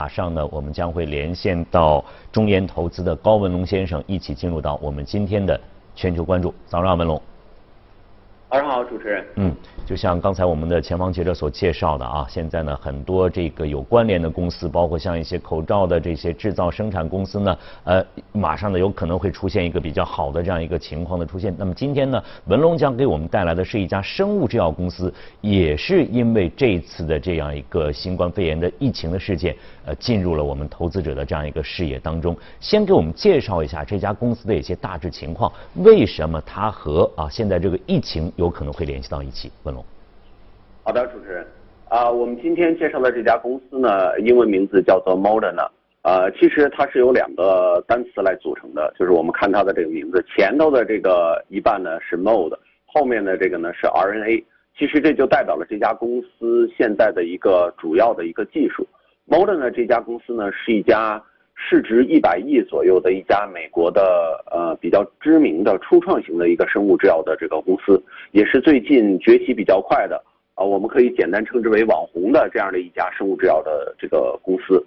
马上呢，我们将会连线到中研投资的高文龙先生，一起进入到我们今天的全球关注。早上好，文龙。早上好，主持人。嗯，就像刚才我们的前方记者所介绍的啊，现在呢很多这个有关联的公司，包括像一些口罩的这些制造生产公司呢，呃，马上呢有可能会出现一个比较好的这样一个情况的出现。那么今天呢，文龙将给我们带来的是一家生物制药公司，也是因为这次的这样一个新冠肺炎的疫情的事件，呃，进入了我们投资者的这样一个视野当中。先给我们介绍一下这家公司的一些大致情况，为什么它和啊现在这个疫情。有可能会联系到一起，文龙。好的，主持人。啊，我们今天介绍的这家公司呢，英文名字叫做 Moderna。呃，其实它是由两个单词来组成的，就是我们看它的这个名字，前头的这个一半呢是 Mod，后面的这个呢是 RNA。其实这就代表了这家公司现在的一个主要的一个技术。Moderna 这家公司呢是一家。市值一百亿左右的一家美国的呃比较知名的初创型的一个生物制药的这个公司，也是最近崛起比较快的啊，我们可以简单称之为网红的这样的一家生物制药的这个公司。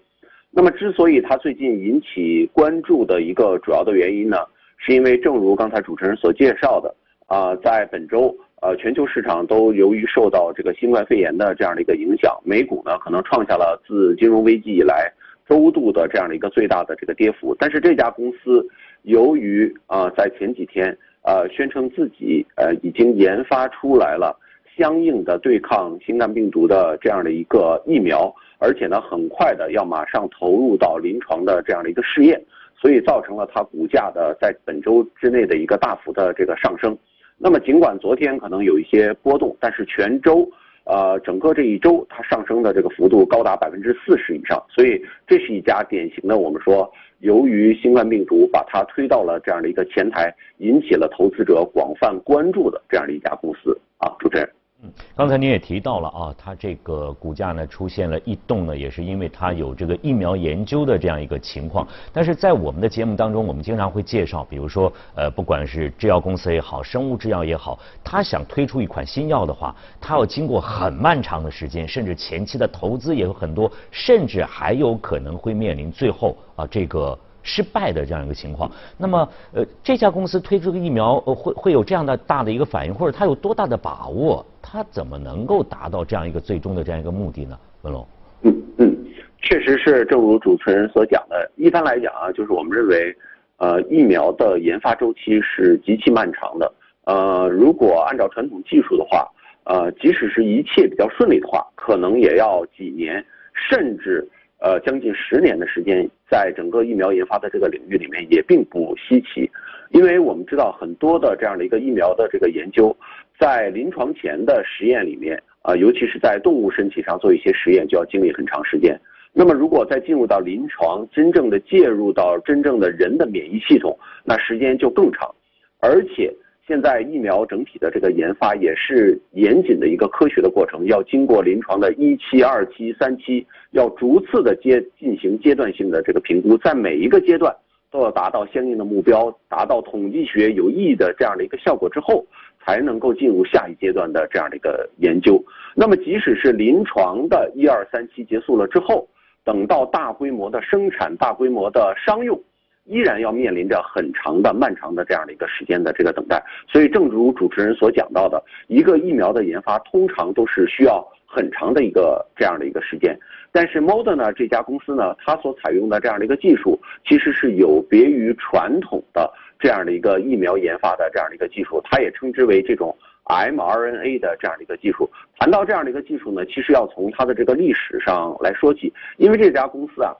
那么，之所以它最近引起关注的一个主要的原因呢，是因为正如刚才主持人所介绍的啊，在本周呃全球市场都由于受到这个新冠肺炎的这样的一个影响，美股呢可能创下了自金融危机以来。周度的这样的一个最大的这个跌幅，但是这家公司由于啊在前几天呃宣称自己呃已经研发出来了相应的对抗新冠病毒的这样的一个疫苗，而且呢很快的要马上投入到临床的这样的一个试验，所以造成了它股价的在本周之内的一个大幅的这个上升。那么尽管昨天可能有一些波动，但是全周。呃，整个这一周它上升的这个幅度高达百分之四十以上，所以这是一家典型的我们说，由于新冠病毒把它推到了这样的一个前台，引起了投资者广泛关注的这样的一家公司啊，主持人。嗯，刚才您也提到了啊，它这个股价呢出现了异动呢，也是因为它有这个疫苗研究的这样一个情况。但是在我们的节目当中，我们经常会介绍，比如说呃，不管是制药公司也好，生物制药也好，它想推出一款新药的话，它要经过很漫长的时间，甚至前期的投资也有很多，甚至还有可能会面临最后啊这个。失败的这样一个情况，那么呃这家公司推出个疫苗呃会会有这样的大的一个反应，或者它有多大的把握？它怎么能够达到这样一个最终的这样一个目的呢？文龙，嗯嗯，确实是正如主持人所讲的，一般来讲啊，就是我们认为，呃疫苗的研发周期是极其漫长的，呃如果按照传统技术的话，呃即使是一切比较顺利的话，可能也要几年，甚至。呃，将近十年的时间，在整个疫苗研发的这个领域里面也并不稀奇，因为我们知道很多的这样的一个疫苗的这个研究，在临床前的实验里面啊，尤其是在动物身体上做一些实验，就要经历很长时间。那么，如果再进入到临床，真正的介入到真正的人的免疫系统，那时间就更长，而且。现在疫苗整体的这个研发也是严谨的一个科学的过程，要经过临床的一期、二期、三期，要逐次的阶进行阶段性的这个评估，在每一个阶段都要达到相应的目标，达到统计学有意义的这样的一个效果之后，才能够进入下一阶段的这样的一个研究。那么，即使是临床的一二三期结束了之后，等到大规模的生产、大规模的商用。依然要面临着很长的、漫长的这样的一个时间的这个等待，所以正如主持人所讲到的，一个疫苗的研发通常都是需要很长的一个这样的一个时间。但是 Moderna 这家公司呢，它所采用的这样的一个技术，其实是有别于传统的这样的一个疫苗研发的这样的一个技术，它也称之为这种 mRNA 的这样的一个技术。谈到这样的一个技术呢，其实要从它的这个历史上来说起，因为这家公司啊。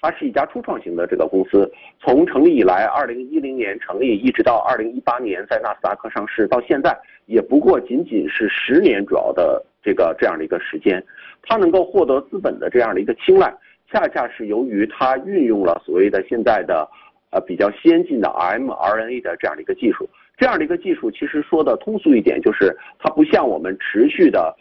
它是一家初创型的这个公司，从成立以来，二零一零年成立，一直到二零一八年在纳斯达克上市，到现在也不过仅仅是十年主要的这个这样的一个时间。它能够获得资本的这样的一个青睐，恰恰是由于它运用了所谓的现在的呃比较先进的 mRNA 的这样的一个技术。这样的一个技术，其实说的通俗一点，就是它不像我们持续的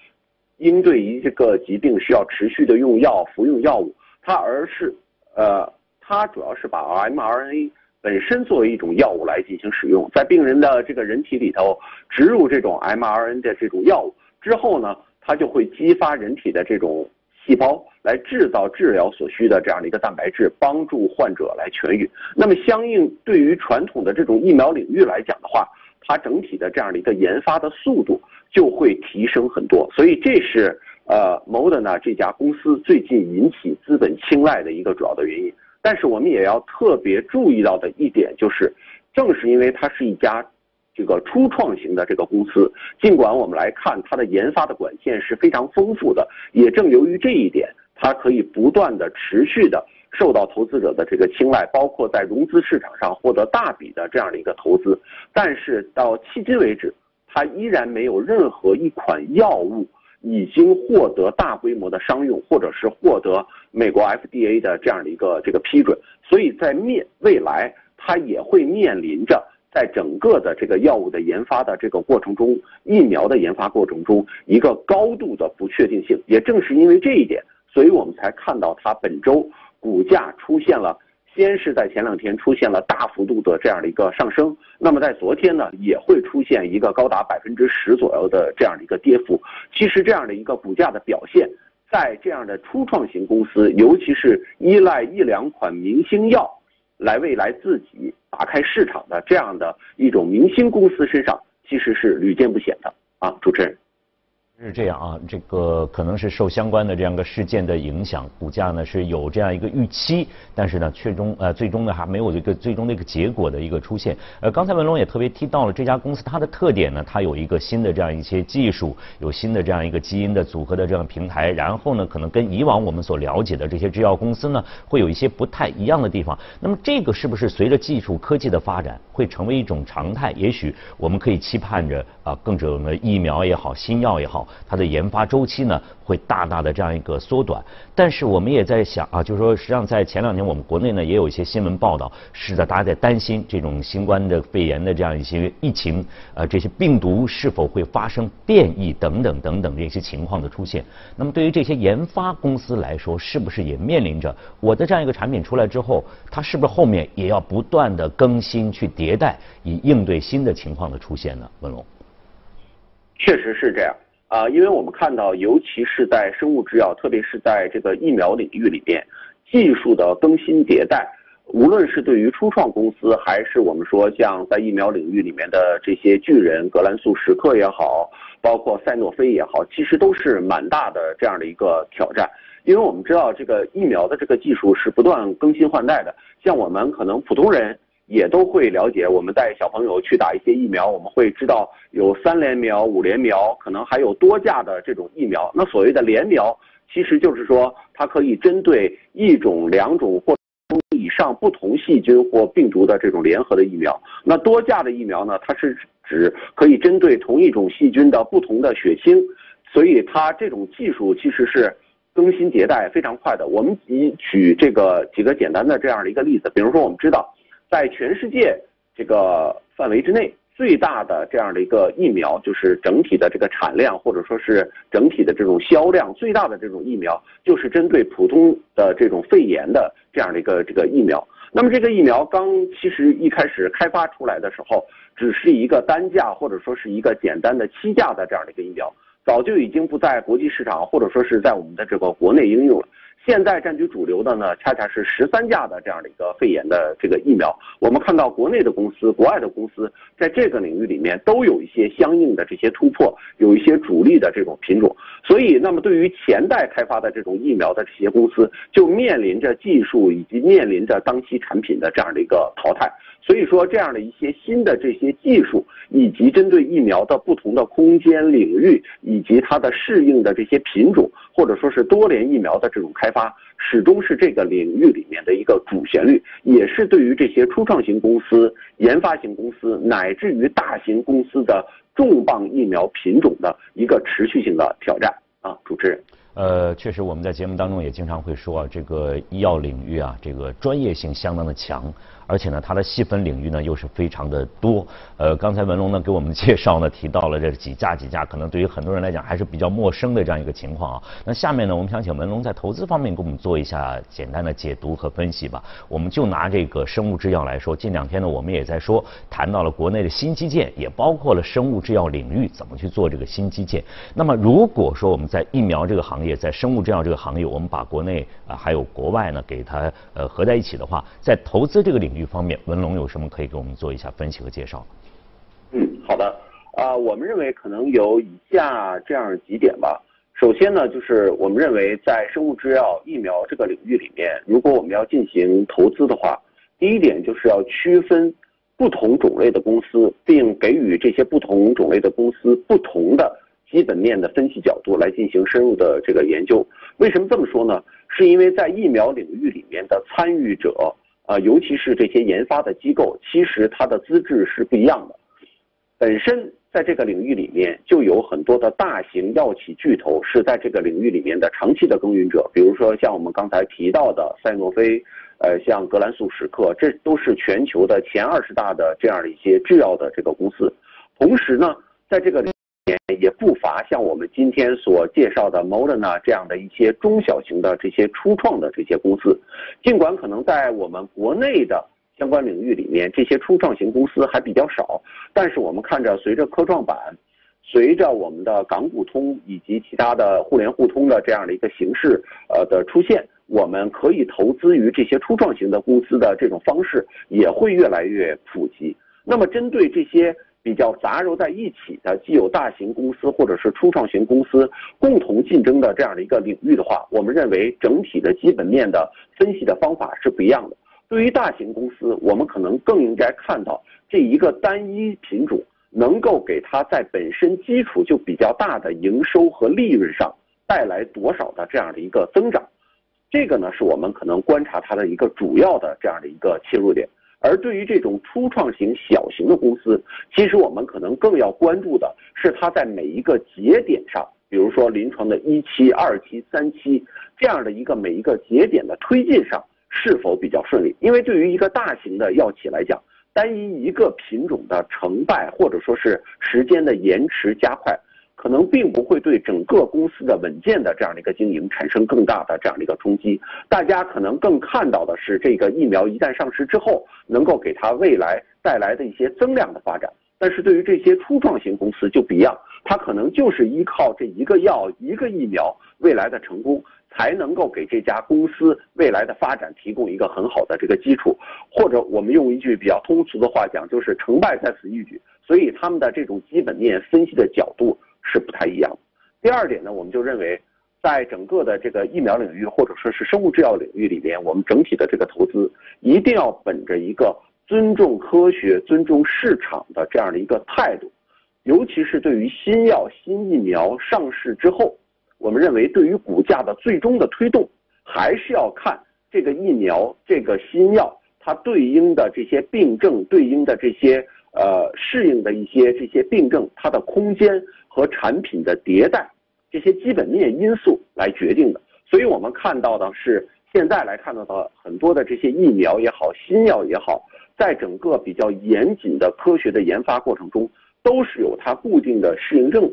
应对一个疾病需要持续的用药服用药物，它而是。呃，它主要是把 mRNA 本身作为一种药物来进行使用，在病人的这个人体里头植入这种 mRNA 的这种药物之后呢，它就会激发人体的这种细胞来制造治疗所需的这样的一个蛋白质，帮助患者来痊愈。那么相应对于传统的这种疫苗领域来讲的话，它整体的这样的一个研发的速度就会提升很多。所以这是呃 modena 这家公司最近引起资本青睐的一个主要的原因。但是我们也要特别注意到的一点就是，正是因为它是一家。这个初创型的这个公司，尽管我们来看它的研发的管线是非常丰富的，也正由于这一点，它可以不断的持续的受到投资者的这个青睐，包括在融资市场上获得大笔的这样的一个投资。但是到迄今为止，它依然没有任何一款药物已经获得大规模的商用，或者是获得美国 FDA 的这样的一个这个批准。所以在面未来，它也会面临着。在整个的这个药物的研发的这个过程中，疫苗的研发过程中，一个高度的不确定性。也正是因为这一点，所以我们才看到它本周股价出现了，先是在前两天出现了大幅度的这样的一个上升，那么在昨天呢，也会出现一个高达百分之十左右的这样的一个跌幅。其实这样的一个股价的表现，在这样的初创型公司，尤其是依赖一两款明星药。来未来自己打开市场的这样的一种明星公司身上，其实是屡见不鲜的啊，主持人。是这样啊，这个可能是受相关的这样一个事件的影响，股价呢是有这样一个预期，但是呢，最终呃最终呢还没有一个最终的一个结果的一个出现。呃，刚才文龙也特别提到了这家公司它的特点呢，它有一个新的这样一些技术，有新的这样一个基因的组合的这样平台，然后呢，可能跟以往我们所了解的这些制药公司呢，会有一些不太一样的地方。那么这个是不是随着技术科技的发展，会成为一种常态？也许我们可以期盼着啊，更者的疫苗也好，新药也好。它的研发周期呢会大大的这样一个缩短，但是我们也在想啊，就是说实际上在前两年我们国内呢也有一些新闻报道，是在，大家在担心这种新冠的肺炎的这样一些疫情，呃，这些病毒是否会发生变异等等等等这些情况的出现。那么对于这些研发公司来说，是不是也面临着我的这样一个产品出来之后，它是不是后面也要不断的更新去迭代，以应对新的情况的出现呢？文龙，确实是这样。啊，因为我们看到，尤其是在生物制药，特别是在这个疫苗领域里面，技术的更新迭代，无论是对于初创公司，还是我们说像在疫苗领域里面的这些巨人，格兰素史克也好，包括赛诺菲也好，其实都是蛮大的这样的一个挑战。因为我们知道，这个疫苗的这个技术是不断更新换代的，像我们可能普通人。也都会了解，我们带小朋友去打一些疫苗，我们会知道有三联苗、五联苗，可能还有多价的这种疫苗。那所谓的联苗，其实就是说它可以针对一种、两种或以上不同细菌或病毒的这种联合的疫苗。那多价的疫苗呢，它是指可以针对同一种细菌的不同的血清，所以它这种技术其实是更新迭代非常快的。我们以举这个几个简单的这样的一个例子，比如说我们知道。在全世界这个范围之内，最大的这样的一个疫苗，就是整体的这个产量或者说是整体的这种销量最大的这种疫苗，就是针对普通的这种肺炎的这样的一个这个疫苗。那么这个疫苗刚其实一开始开发出来的时候，只是一个单价或者说是一个简单的七价的这样的一个疫苗，早就已经不在国际市场或者说是在我们的这个国内应用了。现在占据主流的呢，恰恰是十三价的这样的一个肺炎的这个疫苗。我们看到国内的公司、国外的公司在这个领域里面都有一些相应的这些突破，有一些主力的这种品种。所以，那么对于前代开发的这种疫苗的这些公司，就面临着技术以及面临着当期产品的这样的一个淘汰。所以说，这样的一些新的这些技术，以及针对疫苗的不同的空间领域，以及它的适应的这些品种，或者说是多联疫苗的这种开发，始终是这个领域里面的一个主旋律，也是对于这些初创型公司、研发型公司，乃至于大型公司的重磅疫苗品种的一个持续性的挑战啊！主持人。呃，确实我们在节目当中也经常会说啊，这个医药领域啊，这个专业性相当的强。而且呢，它的细分领域呢又是非常的多。呃，刚才文龙呢给我们介绍呢提到了这几家几家，可能对于很多人来讲还是比较陌生的这样一个情况啊。那下面呢，我们想请文龙在投资方面给我们做一下简单的解读和分析吧。我们就拿这个生物制药来说，近两天呢我们也在说，谈到了国内的新基建，也包括了生物制药领域怎么去做这个新基建。那么如果说我们在疫苗这个行业，业，在生物制药这个行业，我们把国内啊还有国外呢给它呃合在一起的话，在投资这个领域方面，文龙有什么可以给我们做一下分析和介绍？嗯，好的。啊，我们认为可能有以下这样几点吧。首先呢，就是我们认为在生物制药、疫苗这个领域里面，如果我们要进行投资的话，第一点就是要区分不同种类的公司，并给予这些不同种类的公司不同的基本面的分析角度来进行深入的这个研究。为什么这么说呢？是因为在疫苗领域里面的参与者啊，尤其是这些研发的机构，其实它的资质是不一样的，本身。在这个领域里面，就有很多的大型药企巨头是在这个领域里面的长期的耕耘者，比如说像我们刚才提到的赛诺菲，呃，像格兰素史克，这都是全球的前二十大的这样的一些制药的这个公司。同时呢，在这个里面也不乏像我们今天所介绍的 Moderna 这样的一些中小型的这些初创的这些公司，尽管可能在我们国内的。相关领域里面，这些初创型公司还比较少，但是我们看着，随着科创板，随着我们的港股通以及其他的互联互通的这样的一个形式，呃的出现，我们可以投资于这些初创型的公司的这种方式也会越来越普及。那么，针对这些比较杂糅在一起的，既有大型公司或者是初创型公司共同竞争的这样的一个领域的话，我们认为整体的基本面的分析的方法是不一样的。对于大型公司，我们可能更应该看到这一个单一品种能够给它在本身基础就比较大的营收和利润上带来多少的这样的一个增长，这个呢是我们可能观察它的一个主要的这样的一个切入点。而对于这种初创型小型的公司，其实我们可能更要关注的是它在每一个节点上，比如说临床的一期、二期、三期这样的一个每一个节点的推进上。是否比较顺利？因为对于一个大型的药企来讲，单一一个品种的成败，或者说是时间的延迟加快，可能并不会对整个公司的稳健的这样的一个经营产生更大的这样的一个冲击。大家可能更看到的是这个疫苗一旦上市之后，能够给它未来带来的一些增量的发展。但是对于这些初创型公司就不一样，它可能就是依靠这一个药、一个疫苗未来的成功。才能够给这家公司未来的发展提供一个很好的这个基础，或者我们用一句比较通俗的话讲，就是成败在此一举。所以他们的这种基本面分析的角度是不太一样。第二点呢，我们就认为，在整个的这个疫苗领域或者说是生物制药领域里边，我们整体的这个投资一定要本着一个尊重科学、尊重市场的这样的一个态度，尤其是对于新药、新疫苗上市之后。我们认为，对于股价的最终的推动，还是要看这个疫苗、这个新药它对应的这些病症、对应的这些呃适应的一些这些病症，它的空间和产品的迭代这些基本面因素来决定的。所以我们看到的是，现在来看到的很多的这些疫苗也好、新药也好，在整个比较严谨的科学的研发过程中，都是有它固定的适应症。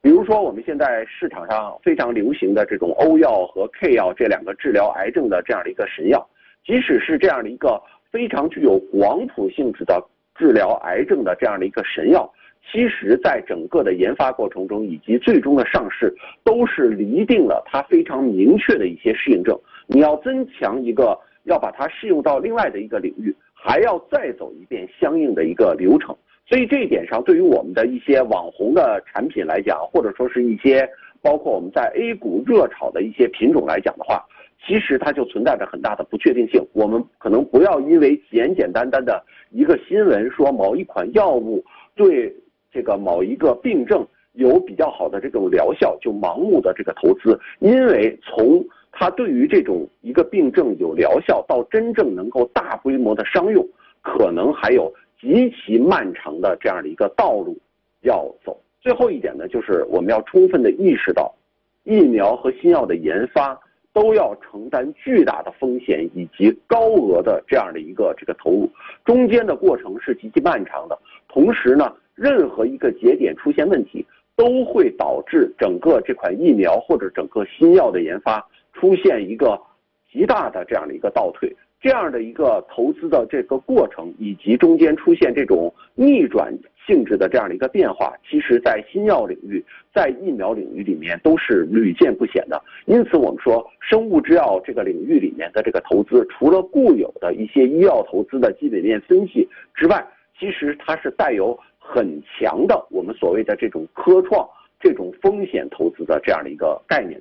比如说，我们现在市场上非常流行的这种欧药和 K 药这两个治疗癌症的这样的一个神药，即使是这样的一个非常具有广谱性质的治疗癌症的这样的一个神药，其实在整个的研发过程中以及最终的上市，都是厘定了它非常明确的一些适应症。你要增强一个，要把它适用到另外的一个领域，还要再走一遍相应的一个流程。所以这一点上，对于我们的一些网红的产品来讲，或者说是一些包括我们在 A 股热炒的一些品种来讲的话，其实它就存在着很大的不确定性。我们可能不要因为简简单单的一个新闻说某一款药物对这个某一个病症有比较好的这种疗效，就盲目的这个投资。因为从它对于这种一个病症有疗效到真正能够大规模的商用，可能还有。极其漫长的这样的一个道路要走。最后一点呢，就是我们要充分的意识到，疫苗和新药的研发都要承担巨大的风险以及高额的这样的一个这个投入，中间的过程是极其漫长的。同时呢，任何一个节点出现问题，都会导致整个这款疫苗或者整个新药的研发出现一个极大的这样的一个倒退。这样的一个投资的这个过程，以及中间出现这种逆转性质的这样的一个变化，其实在新药领域、在疫苗领域里面都是屡见不鲜的。因此，我们说生物制药这个领域里面的这个投资，除了固有的一些医药投资的基本面分析之外，其实它是带有很强的我们所谓的这种科创、这种风险投资的这样的一个概念。